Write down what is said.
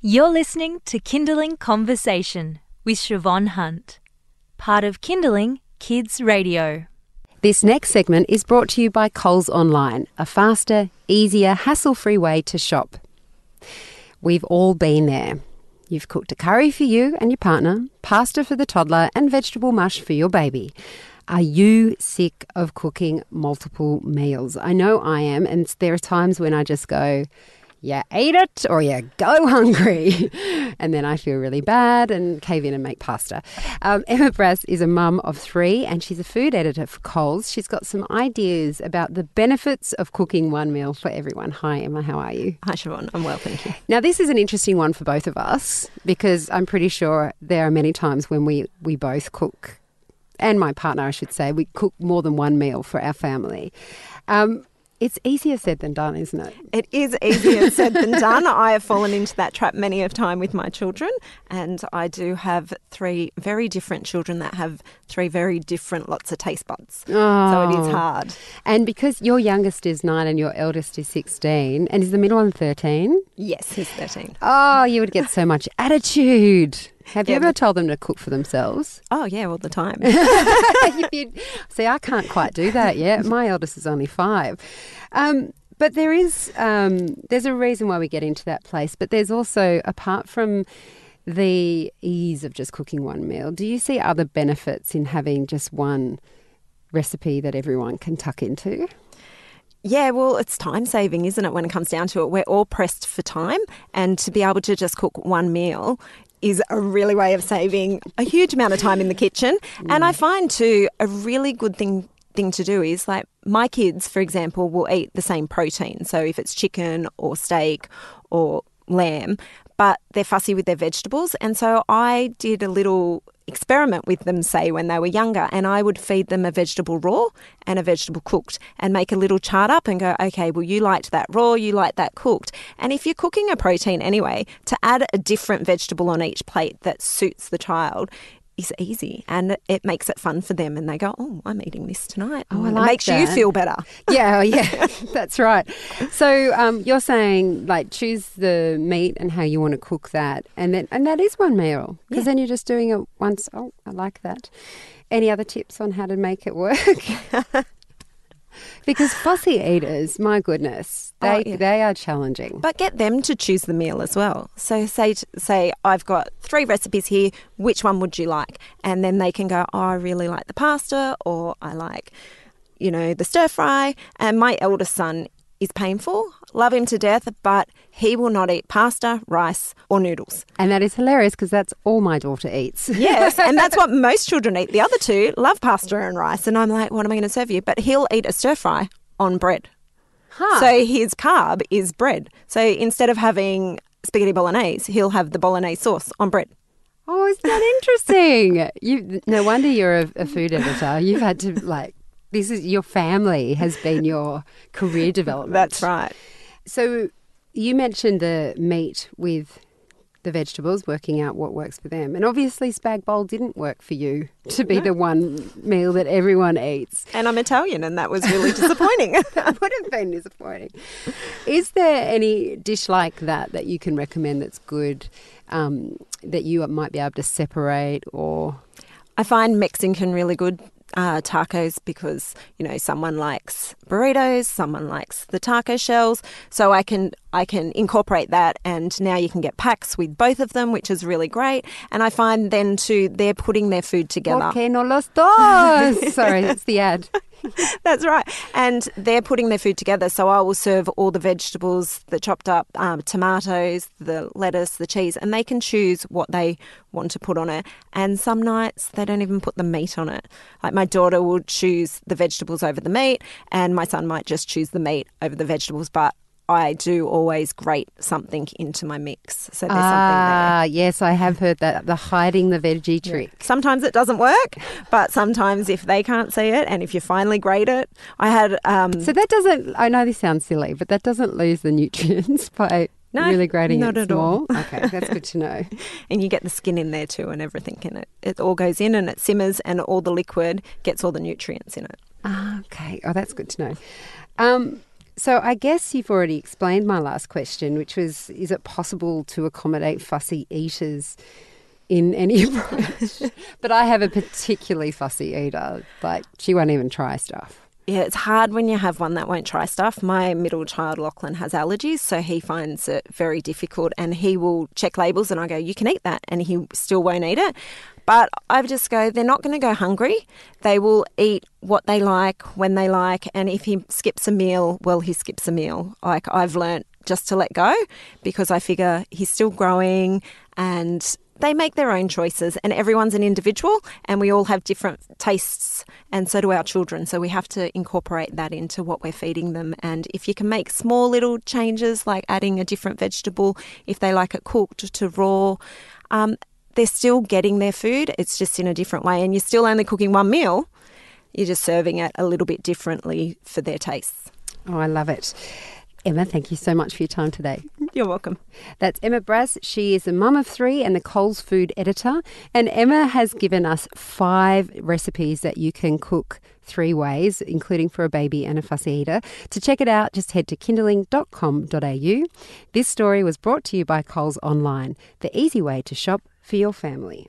You're listening to Kinderling Conversation with Siobhan Hunt, part of Kinderling Kids Radio. This next segment is brought to you by Coles Online, a faster, easier, hassle free way to shop. We've all been there. You've cooked a curry for you and your partner, pasta for the toddler, and vegetable mush for your baby. Are you sick of cooking multiple meals? I know I am, and there are times when I just go, you eat it or you go hungry. and then I feel really bad and cave in and make pasta. Um, Emma Braz is a mum of three and she's a food editor for Coles. She's got some ideas about the benefits of cooking one meal for everyone. Hi, Emma, how are you? Hi, Siobhan. I'm well, thank you. Now, this is an interesting one for both of us because I'm pretty sure there are many times when we, we both cook, and my partner, I should say, we cook more than one meal for our family. Um, it's easier said than done, isn't it? It is easier said than done. I have fallen into that trap many of time with my children, and I do have three very different children that have three very different lots of taste buds. Oh. So it is oh. hard. And because your youngest is nine and your eldest is 16, and is the middle one 13? Yes, he's 13. Oh, you would get so much attitude. Have you ever told them to cook for themselves? Oh, yeah, all the time. See, I can't quite do that yet. My eldest is only five. Um, but there is um, there's a reason why we get into that place. But there's also apart from the ease of just cooking one meal, do you see other benefits in having just one recipe that everyone can tuck into? Yeah, well, it's time saving, isn't it, when it comes down to it? We're all pressed for time, and to be able to just cook one meal is a really way of saving a huge amount of time in the kitchen. And I mm. find too a really good thing thing to do is like my kids, for example, will eat the same protein. So if it's chicken or steak or lamb, but they're fussy with their vegetables. And so I did a little experiment with them, say, when they were younger, and I would feed them a vegetable raw and a vegetable cooked and make a little chart up and go, okay, well, you liked that raw, you liked that cooked. And if you're cooking a protein anyway, to add a different vegetable on each plate that suits the child. Is easy and it makes it fun for them, and they go, "Oh, I'm eating this tonight." Oh, I it like makes you feel better. Yeah, oh, yeah, that's right. So um, you're saying like choose the meat and how you want to cook that, and then and that is one meal because Yeah. then you're just doing it once. Oh, I like that. Any other tips on how to make it work? because fussy eaters, my goodness, they Oh, yeah. they are challenging. But get them to choose the meal as well. So say say I've got three recipes here. Which one would you like? And then they can go. Oh, I really like the pasta, or I like, you know, the stir fry. And my eldest son is painful. Love him to death, but he will not eat pasta, rice, or noodles. And that is hilarious because that's all my daughter eats. Yes, and that's what most children eat. The other two love pasta and rice, and I'm like, what am I going to serve you? But he'll eat a stir fry on bread. Huh. So his carb is bread. So instead of having spaghetti bolognese, he'll have the bolognese sauce on bread. Oh, isn't that interesting? You no wonder you're a, a food editor. You've had to like this is your family has been your career development. That's right. So you mentioned the meat with the vegetables, working out what works for them, and obviously spag bowl didn't work for you to be the one meal that everyone eats. And I'm Italian, and that was really disappointing. That would have been disappointing. Is there any dish like that that you can recommend that's good um, that you might be able to separate or? I find Mexican really good uh, tacos because you know someone likes burritos, someone likes the taco shells, so I can I can incorporate that, and now you can get packs with both of them, which is really great. And I find then too they're putting their food together. Okay, no los dos. Sorry, that's the ad. That's right. And they're putting their food together. So I will serve all the vegetables, the chopped up um, tomatoes, the lettuce, the cheese, and they can choose what they want to put on it. And some nights they don't even put the meat on it. Like my daughter will choose the vegetables over the meat, and my son might just choose the meat over the vegetables. But I do always grate something into my mix. So there's something there. Ah, yes, I have heard that the hiding the veggie trick. Sometimes it doesn't work, but sometimes if they can't see it and if you finally grate it, I had um, So that doesn't. I know this sounds silly, but that doesn't lose the nutrients by No, really grating not it at all. small. Okay, that's good to know. and you get the skin in there too and everything in it. It all goes in and it simmers and all the liquid gets all the nutrients in it. Ah, okay. Oh, that's good to know. Um, So I guess you've already explained my last question, which was is it possible to accommodate fussy eaters in any approach? but I have a particularly fussy eater. Like she won't even try stuff. Yeah, it's hard when you have one that won't try stuff. My middle child, Lachlan, has allergies, so he finds it very difficult and he will check labels and I go, You can eat that, and he still won't eat it. But I just go, They're not going to go hungry. They will eat what they like, when they like, and if he skips a meal, well, he skips a meal. Like I've learnt just to let go because I figure he's still growing and they make their own choices and everyone's an individual and we all have different tastes and so do our children. So we have to incorporate that into what we're feeding them. And if you can make small little changes like adding a different vegetable if they like it cooked to raw um, they're still getting their food. It's just in a different way. And you're still only cooking one meal. You're just serving it a little bit differently for their tastes. Oh, I love it. Emma, thank you so much for your time today. you're welcome That's Emma Braz. She is a mum of three and the Coles food editor. And Emma has given us five recipes that you can cook three ways, including for a baby and a fussy eater. To check it out, just head to kinderling.com.au. This story was brought to you by Coles Online, the easy way to shop for your family.